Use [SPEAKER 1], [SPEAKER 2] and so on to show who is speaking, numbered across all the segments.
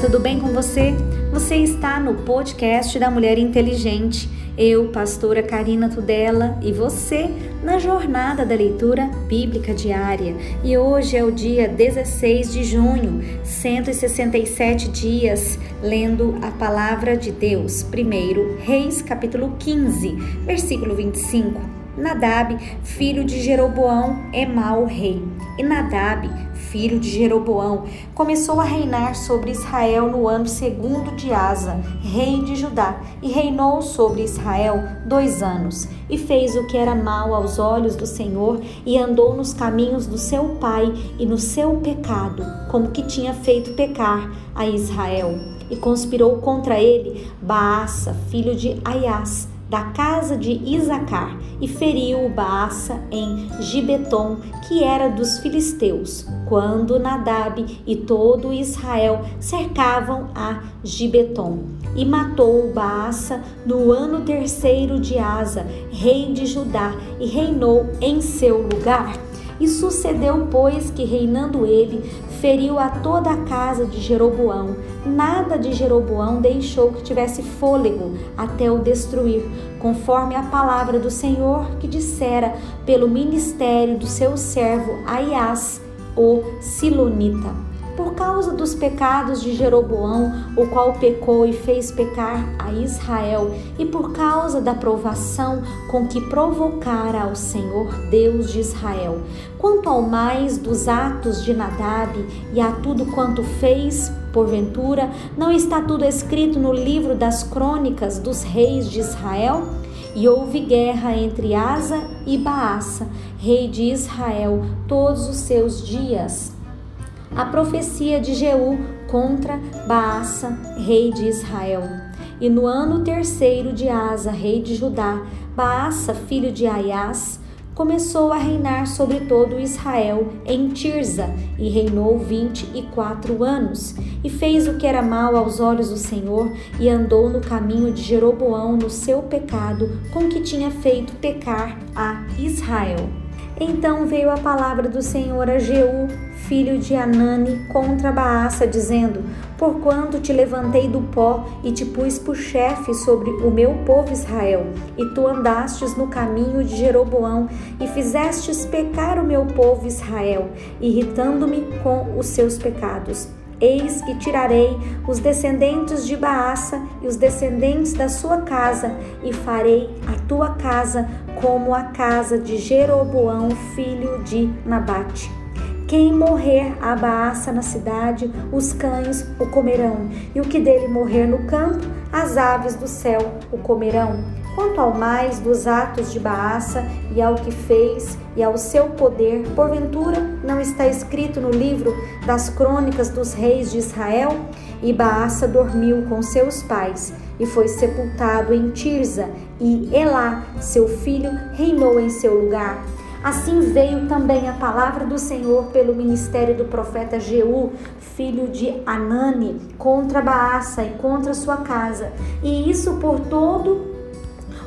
[SPEAKER 1] tudo bem com você? Você está no podcast da Mulher Inteligente. Eu, pastora Karina Tudela, e você na jornada da leitura bíblica diária. E hoje é o dia 16 de junho, 167 dias lendo a palavra de Deus. Primeiro, Reis, capítulo 15, versículo 25. Nadab, filho de Jeroboão, é mau rei. E Nadab, filho de Jeroboão, começou a reinar sobre Israel no ano segundo de Asa, rei de Judá, e reinou sobre Israel dois anos. E fez o que era mal aos olhos do Senhor, e andou nos caminhos do seu pai e no seu pecado, como que tinha feito pecar a Israel. E conspirou contra ele Baasa, filho de Aias, da casa de Isacar e feriu Baasa em Gibeton, que era dos filisteus, quando Nadab e todo Israel cercavam a Gibeton. E matou Baasa no ano terceiro de Asa, rei de Judá, e reinou em seu lugar. E sucedeu, pois, que reinando ele, feriu a toda a casa de Jeroboão. Nada de Jeroboão deixou que tivesse fôlego até o destruir, conforme a palavra do Senhor que dissera pelo ministério do seu servo Aias, o Silonita por causa dos pecados de Jeroboão, o qual pecou e fez pecar a Israel, e por causa da provação com que provocara ao Senhor Deus de Israel. Quanto ao mais dos atos de Nadab e a tudo quanto fez, porventura, não está tudo escrito no livro das crônicas dos reis de Israel? E houve guerra entre Asa e Baasa, rei de Israel, todos os seus dias a profecia de Jeú contra Baasa, rei de Israel. E no ano terceiro de Asa, rei de Judá, Baasa, filho de Aias, começou a reinar sobre todo Israel em Tirza e reinou vinte e quatro anos e fez o que era mal aos olhos do Senhor e andou no caminho de Jeroboão no seu pecado com que tinha feito pecar a Israel. Então veio a palavra do Senhor a Jeú, filho de Anani, contra Baasa, dizendo: Porquanto te levantei do pó e te pus por chefe sobre o meu povo Israel, e tu andastes no caminho de Jeroboão e fizestes pecar o meu povo Israel, irritando-me com os seus pecados. Eis que tirarei os descendentes de Baasa e os descendentes da sua casa, e farei a tua casa como a casa de Jeroboão, filho de Nabate. Quem morrer a Baasa na cidade, os cães o comerão, e o que dele morrer no campo, as aves do céu o comerão. Quanto ao mais dos atos de Baasa e ao que fez e ao seu poder, porventura não está escrito no livro das crônicas dos reis de Israel? E Baasa dormiu com seus pais e foi sepultado em Tirza, e Elá, seu filho, reinou em seu lugar. Assim veio também a palavra do Senhor pelo ministério do profeta Jeú, filho de Anani, contra Baasa e contra sua casa, e isso por todo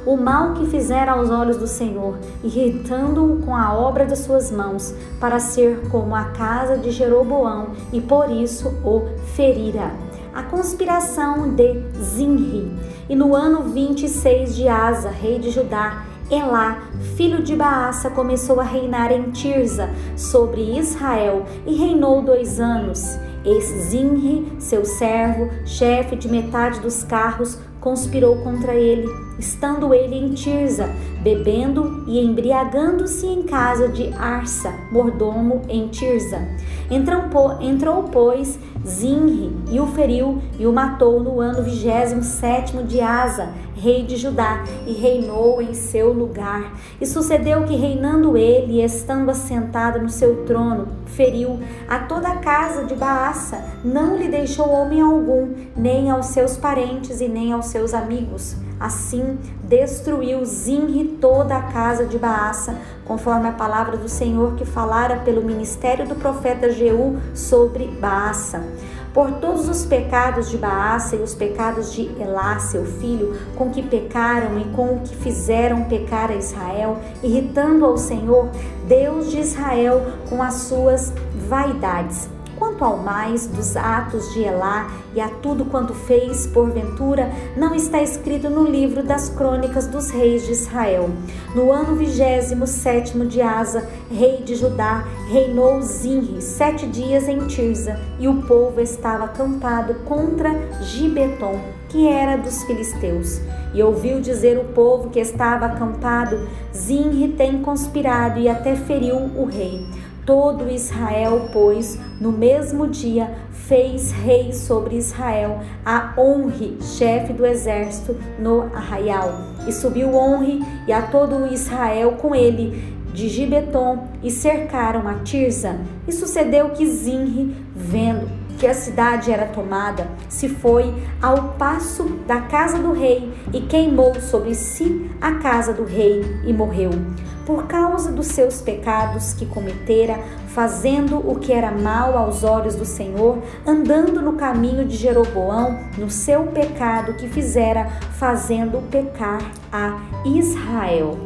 [SPEAKER 1] o mal que fizera aos olhos do Senhor, irritando-o com a obra de suas mãos, para ser como a casa de Jeroboão, e por isso o ferira. A conspiração de Zinri. E no ano 26 de Asa, rei de Judá, Elá, filho de Baasa, começou a reinar em Tirza sobre Israel e reinou dois anos. Esse Zinri, seu servo, chefe de metade dos carros, conspirou contra ele, estando ele em Tirza, bebendo e embriagando-se em casa de Arsa, mordomo em Tirza. Entrou, entrou, pois, Zinri e o feriu e o matou no ano vigésimo sétimo de Asa, rei de Judá, e reinou em seu lugar. E sucedeu que, reinando ele estando assentado no seu trono, feriu a toda a casa de Baasa, não lhe deixou homem algum, nem aos seus parentes e nem aos seus amigos. Assim destruiu Zinri toda a casa de Baasa, conforme a palavra do Senhor que falara pelo ministério do profeta Jeú sobre Baasa por todos os pecados de Baasa e os pecados de Elá, seu filho, com que pecaram e com o que fizeram pecar a Israel, irritando ao Senhor, Deus de Israel, com as suas vaidades. Quanto ao mais dos atos de Elá e a tudo quanto fez, porventura, não está escrito no livro das crônicas dos reis de Israel. No ano vigésimo sétimo de Asa, rei de Judá, reinou Zinri sete dias em Tirza, e o povo estava acampado contra Gibeton, que era dos filisteus. E ouviu dizer o povo que estava acampado: Zinri tem conspirado e até feriu o rei. Todo Israel, pois, no mesmo dia fez rei sobre Israel a Honre, chefe do exército, no arraial. E subiu Honre e a todo Israel com ele de Gibeton e cercaram a Tirza. E sucedeu que Zinri, vendo que a cidade era tomada, se foi ao passo da casa do rei e queimou sobre si a casa do rei e morreu. Por causa dos seus pecados que cometera, fazendo o que era mal aos olhos do Senhor, andando no caminho de Jeroboão, no seu pecado que fizera, fazendo pecar a Israel.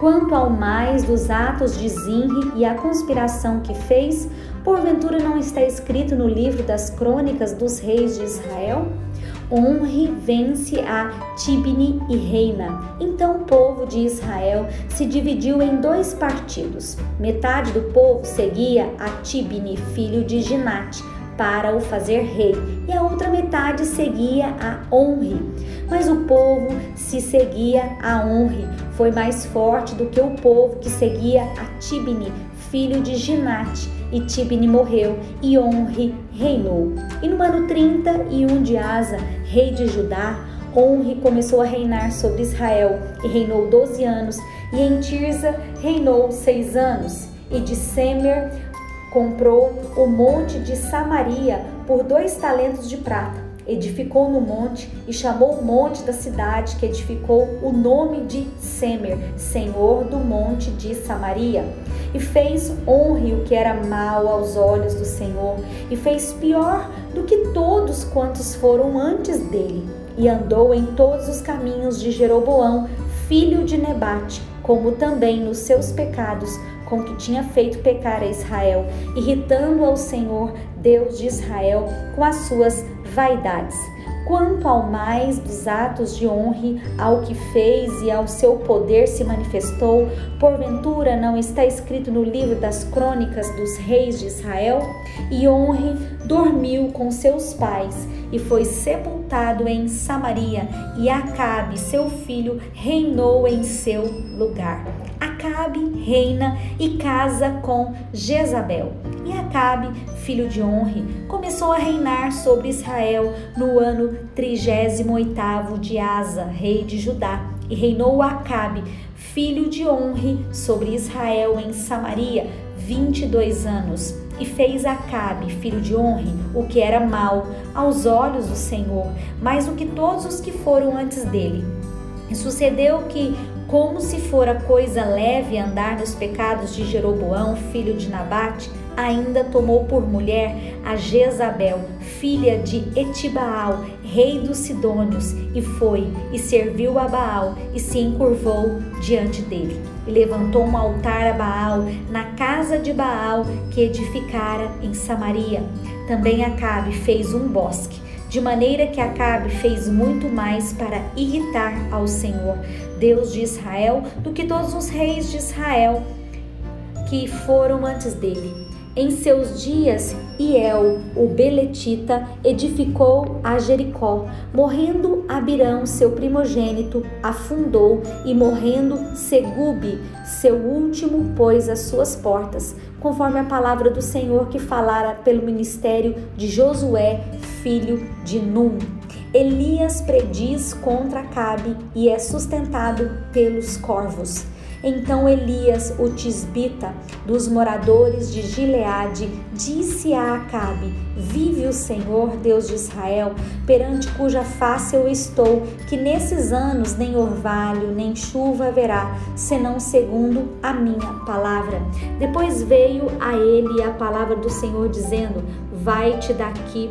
[SPEAKER 1] Quanto ao mais dos atos de Zinri e a conspiração que fez, porventura não está escrito no livro das crônicas dos reis de Israel? Honre vence a Tibni e reina. Então o povo de Israel se dividiu em dois partidos. Metade do povo seguia a Tibni, filho de Ginate, para o fazer rei, e a outra metade seguia a Honre. Mas o povo se seguia a Honre foi mais forte do que o povo que seguia a Tibni, filho de Ginate, e Tibni morreu, e Onri reinou. E no ano 31 de Asa, rei de Judá, Onri começou a reinar sobre Israel e reinou 12 anos, e em Tirza reinou seis anos. E de Semer comprou o monte de Samaria por dois talentos de prata edificou no monte e chamou o monte da cidade que edificou o nome de Semer, senhor do monte de Samaria. E fez honre o que era mal aos olhos do Senhor, e fez pior do que todos quantos foram antes dele. E andou em todos os caminhos de Jeroboão, filho de Nebate, como também nos seus pecados, com que tinha feito pecar a Israel, irritando ao Senhor, Deus de Israel, com as suas vaidades. Quanto ao mais dos atos de honra, ao que fez e ao seu poder se manifestou, porventura não está escrito no livro das crônicas dos reis de Israel? E honre dormiu com seus pais e foi sepultado em Samaria, e Acabe, seu filho, reinou em seu lugar. Acabe reina e casa com Jezabel. E Acabe, filho de Honre, começou a reinar sobre Israel no ano 38 de Asa, rei de Judá, e reinou Acabe, filho de Honre, sobre Israel em Samaria, 22 anos. E fez Acabe, filho de Honre, o que era mal aos olhos do Senhor, mais do que todos os que foram antes dele. E sucedeu que como se fora coisa leve andar nos pecados de Jeroboão, filho de Nabate, ainda tomou por mulher a Jezabel, filha de Etibaal, rei dos Sidônios, e foi e serviu a Baal e se encurvou diante dele. E levantou um altar a Baal na casa de Baal que edificara em Samaria. Também Acabe fez um bosque de maneira que Acabe fez muito mais para irritar ao Senhor, Deus de Israel, do que todos os reis de Israel que foram antes dele. Em seus dias, Iel, o Beletita, edificou a Jericó. Morrendo Abirão, seu primogênito, afundou, e morrendo Segube, seu último, pôs as suas portas, conforme a palavra do Senhor que falara pelo ministério de Josué, filho de Num. Elias prediz contra Acabe e é sustentado pelos corvos. Então Elias, o tisbita, dos moradores de Gileade, disse a Acabe: Vive o Senhor, Deus de Israel, perante cuja face eu estou, que nesses anos nem orvalho, nem chuva haverá, senão segundo a minha palavra. Depois veio a ele a palavra do Senhor, dizendo: Vai-te daqui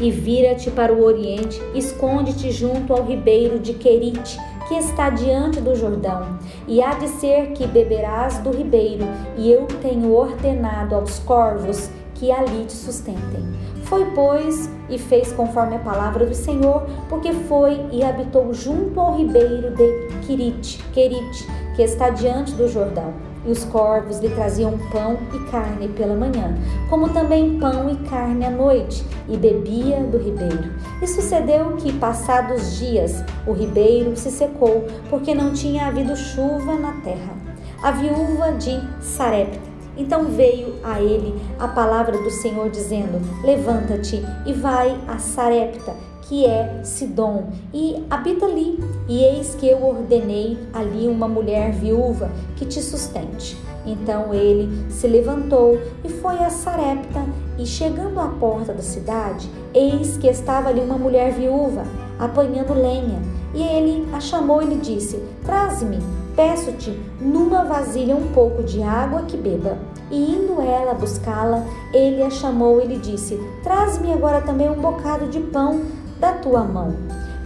[SPEAKER 1] e vira-te para o oriente, esconde-te junto ao ribeiro de Querite, que está diante do Jordão. E há de ser que beberás do ribeiro, e eu tenho ordenado aos corvos que ali te sustentem. Foi, pois, e fez conforme a palavra do Senhor, porque foi e habitou junto ao ribeiro de Quirite, Querite, que está diante do Jordão. E os corvos lhe traziam pão e carne pela manhã, como também pão e carne à noite, e bebia do ribeiro. E sucedeu que, passados dias, o ribeiro se secou, porque não tinha havido chuva na terra. A viúva de Sarepta então veio a ele a palavra do Senhor dizendo: Levanta-te e vai a Sarepta, que é Sidom, e habita ali. E eis que eu ordenei ali uma mulher viúva que te sustente. Então ele se levantou e foi a Sarepta, e chegando à porta da cidade, eis que estava ali uma mulher viúva, apanhando lenha. E ele a chamou e lhe disse: Traze-me Peço-te numa vasilha um pouco de água que beba. E indo ela buscá-la, ele a chamou e lhe disse: Traz-me agora também um bocado de pão da tua mão.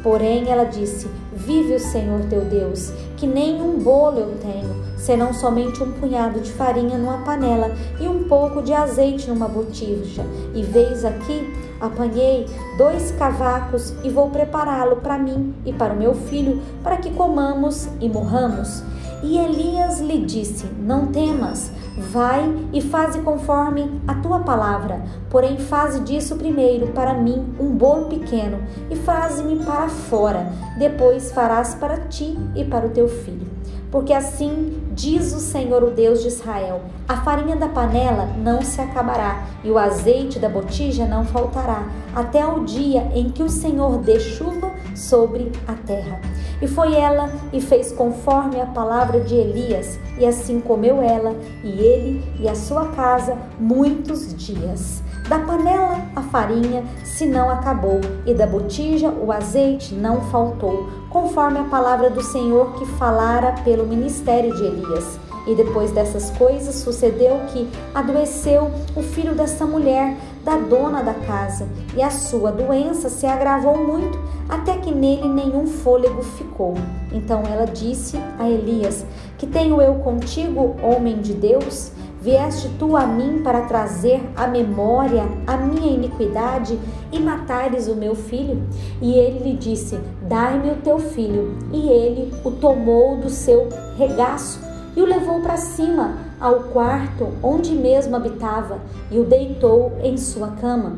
[SPEAKER 1] Porém ela disse: Vive o Senhor teu Deus, que nem um bolo eu tenho, senão somente um punhado de farinha numa panela e um pouco de azeite numa botija. E veis aqui Apanhei dois cavacos e vou prepará-lo para mim e para o meu filho, para que comamos e morramos. E Elias lhe disse: Não temas, vai e faze conforme a tua palavra. Porém, faze disso primeiro para mim um bolo pequeno e faze-me para fora. Depois farás para ti e para o teu filho. Porque assim diz o Senhor, o Deus de Israel: a farinha da panela não se acabará e o azeite da botija não faltará, até o dia em que o Senhor dê chuva sobre a terra. E foi ela e fez conforme a palavra de Elias, e assim comeu ela e ele e a sua casa muitos dias. Da panela a farinha se não acabou, e da botija o azeite não faltou, conforme a palavra do Senhor que falara pelo ministério de Elias. E depois dessas coisas sucedeu que adoeceu o filho dessa mulher, da dona da casa, e a sua doença se agravou muito, até que nele nenhum fôlego ficou. Então ela disse a Elias: Que tenho eu contigo, homem de Deus? Vieste tu a mim para trazer à memória a minha iniquidade e matares o meu filho? E ele lhe disse: Dai-me o teu filho. E ele o tomou do seu regaço e o levou para cima, ao quarto onde mesmo habitava, e o deitou em sua cama.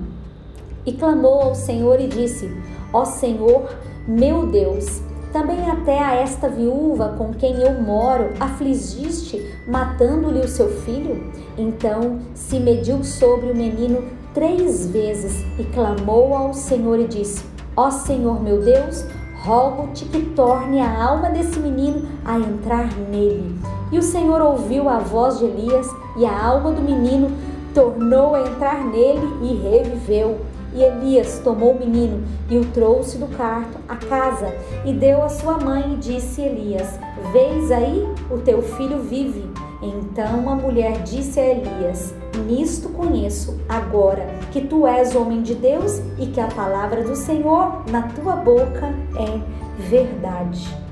[SPEAKER 1] E clamou ao Senhor e disse: Ó Senhor, meu Deus, também até a esta viúva com quem eu moro afligiste, matando-lhe o seu filho? Então se mediu sobre o menino três vezes e clamou ao Senhor e disse: Ó Senhor meu Deus, rogo-te que torne a alma desse menino a entrar nele. E o Senhor ouviu a voz de Elias, e a alma do menino tornou a entrar nele e reviveu. E Elias tomou o menino e o trouxe do quarto à casa e deu à sua mãe e disse Elias: Vês aí, o teu filho vive. Então a mulher disse a Elias: Nisto conheço agora que tu és homem de Deus e que a palavra do Senhor na tua boca é verdade.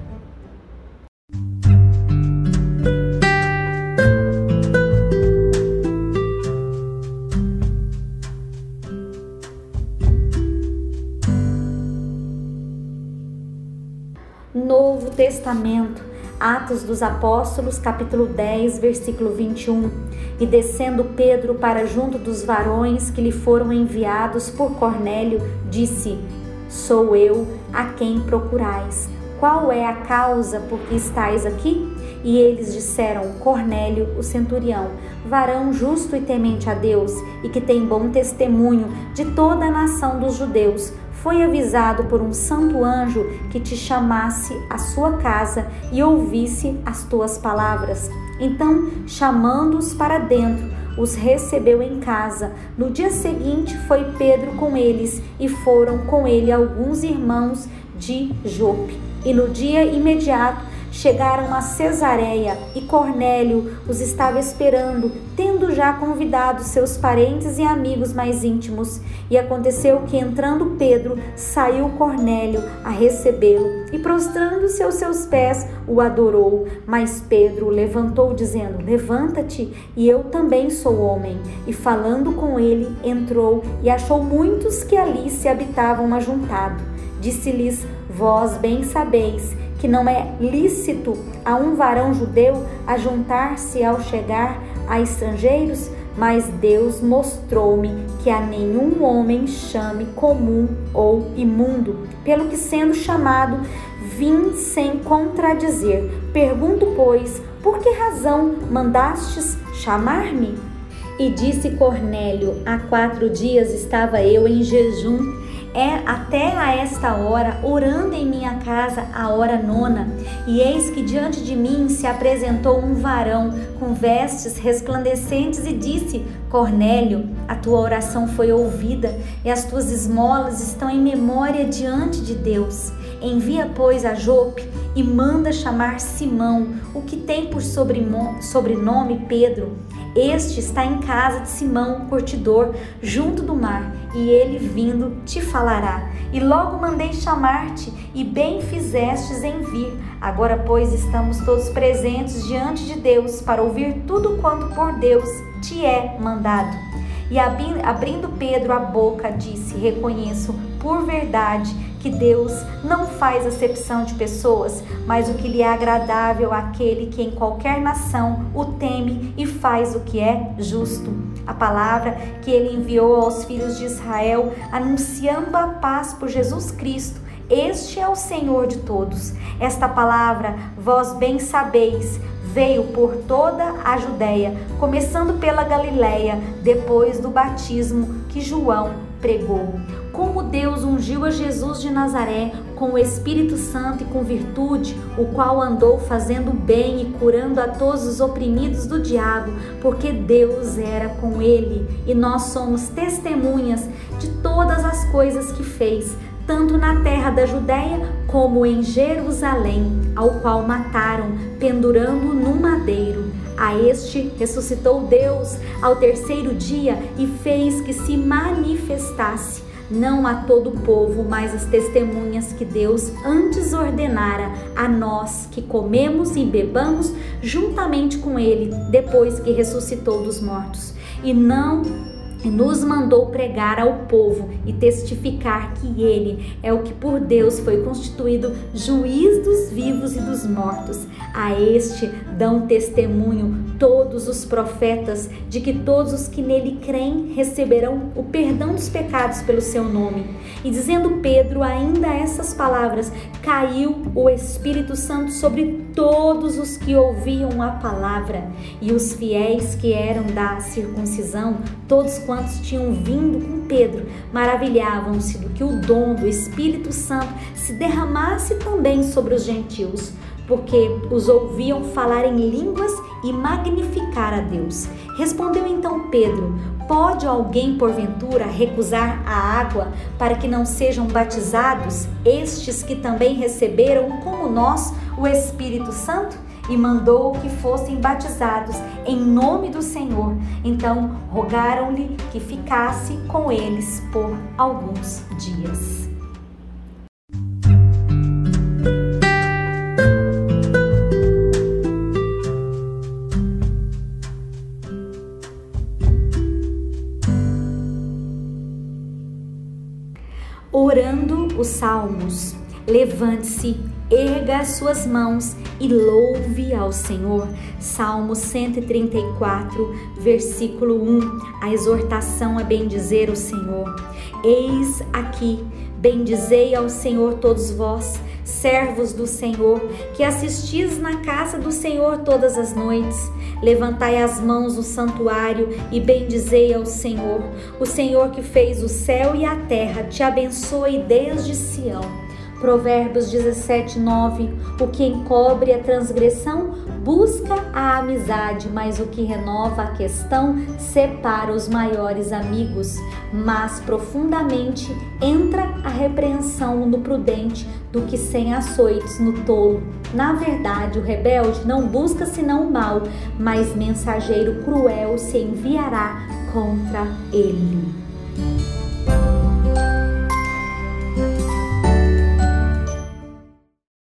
[SPEAKER 1] Testamento, Atos dos Apóstolos, capítulo 10, versículo 21. E descendo Pedro para junto dos varões que lhe foram enviados por Cornélio, disse: Sou eu a quem procurais. Qual é a causa por que estáis aqui? E eles disseram: Cornélio, o centurião, varão justo e temente a Deus, e que tem bom testemunho de toda a nação dos judeus, foi avisado por um santo anjo que te chamasse à sua casa e ouvisse as tuas palavras. Então, chamando-os para dentro, os recebeu em casa. No dia seguinte foi Pedro com eles e foram com ele alguns irmãos de Jope. E no dia imediato chegaram a Cesareia e Cornélio os estava esperando, tendo já convidado seus parentes e amigos mais íntimos. E aconteceu que, entrando Pedro, saiu Cornélio a recebê-lo e, prostrando-se aos seus pés, o adorou. Mas Pedro levantou, dizendo: Levanta-te, e eu também sou homem. E falando com ele, entrou e achou muitos que ali se habitavam ajuntado. Disse-lhes: Vós bem sabeis que não é lícito a um varão judeu ajuntar-se ao chegar a estrangeiros, mas Deus mostrou-me que a nenhum homem chame comum ou imundo, pelo que sendo chamado vim sem contradizer. Pergunto, pois, por que razão mandastes chamar-me? E disse Cornélio: Há quatro dias estava eu em jejum é até a esta hora, orando em minha casa a hora nona, e eis que diante de mim se apresentou um varão com vestes resplandecentes e disse: Cornélio, a tua oração foi ouvida e as tuas esmolas estão em memória diante de Deus. Envia, pois, a Jope e manda chamar Simão, o que tem por sobrenome Pedro. Este está em casa de Simão, curtidor, junto do mar, e ele vindo te falará. E logo mandei chamar-te, e bem fizestes em vir. Agora, pois, estamos todos presentes diante de Deus para ouvir tudo quanto por Deus te é mandado. E abrindo Pedro a boca, disse: Reconheço por verdade que Deus não faz acepção de pessoas, mas o que lhe é agradável àquele que em qualquer nação o teme e faz o que é justo. A palavra que ele enviou aos filhos de Israel, anunciando a paz por Jesus Cristo, este é o Senhor de todos. Esta palavra, vós bem sabeis, veio por toda a Judéia, começando pela Galiléia, depois do batismo que João pregou. Como Deus ungiu a Jesus de Nazaré com o Espírito Santo e com virtude, o qual andou fazendo bem e curando a todos os oprimidos do diabo, porque Deus era com ele e nós somos testemunhas de todas as coisas que fez, tanto na terra da Judéia como em Jerusalém, ao qual mataram, pendurando no madeiro. A este ressuscitou Deus ao terceiro dia e fez que se manifestasse não a todo o povo, mas as testemunhas que Deus antes ordenara a nós que comemos e bebamos juntamente com ele depois que ressuscitou dos mortos. E não nos mandou pregar ao povo e testificar que ele é o que por Deus foi constituído juiz dos vivos e dos mortos. A este dão testemunho todos os profetas de que todos os que nele creem receberão o perdão dos pecados pelo seu nome. E dizendo Pedro ainda essas palavras, caiu o Espírito Santo sobre todos os que ouviam a palavra, e os fiéis que eram da circuncisão, todos quantos tinham vindo com Pedro, maravilhavam-se do que o dom do Espírito Santo se derramasse também sobre os gentios porque os ouviam falar em línguas e magnificar a Deus. Respondeu então Pedro: Pode alguém, porventura, recusar a água para que não sejam batizados estes que também receberam, como nós, o Espírito Santo? E mandou que fossem batizados em nome do Senhor. Então rogaram-lhe que ficasse com eles por alguns dias. Salmos. Levante-se, erga as suas mãos e louve ao Senhor. Salmo 134, versículo 1. A exortação a bendizer o Senhor. Eis aqui, bendizei ao Senhor todos vós servos do Senhor, que assistis na casa do Senhor todas as noites. Levantai as mãos no santuário e bendizei ao Senhor. O Senhor que fez o céu e a terra te abençoe desde Sião. Provérbios 17, 9. O que encobre a transgressão busca a amizade, mas o que renova a questão separa os maiores amigos. Mas profundamente entra a repreensão no prudente do que sem açoites no tolo. Na verdade, o rebelde não busca senão o mal, mas mensageiro cruel se enviará contra ele.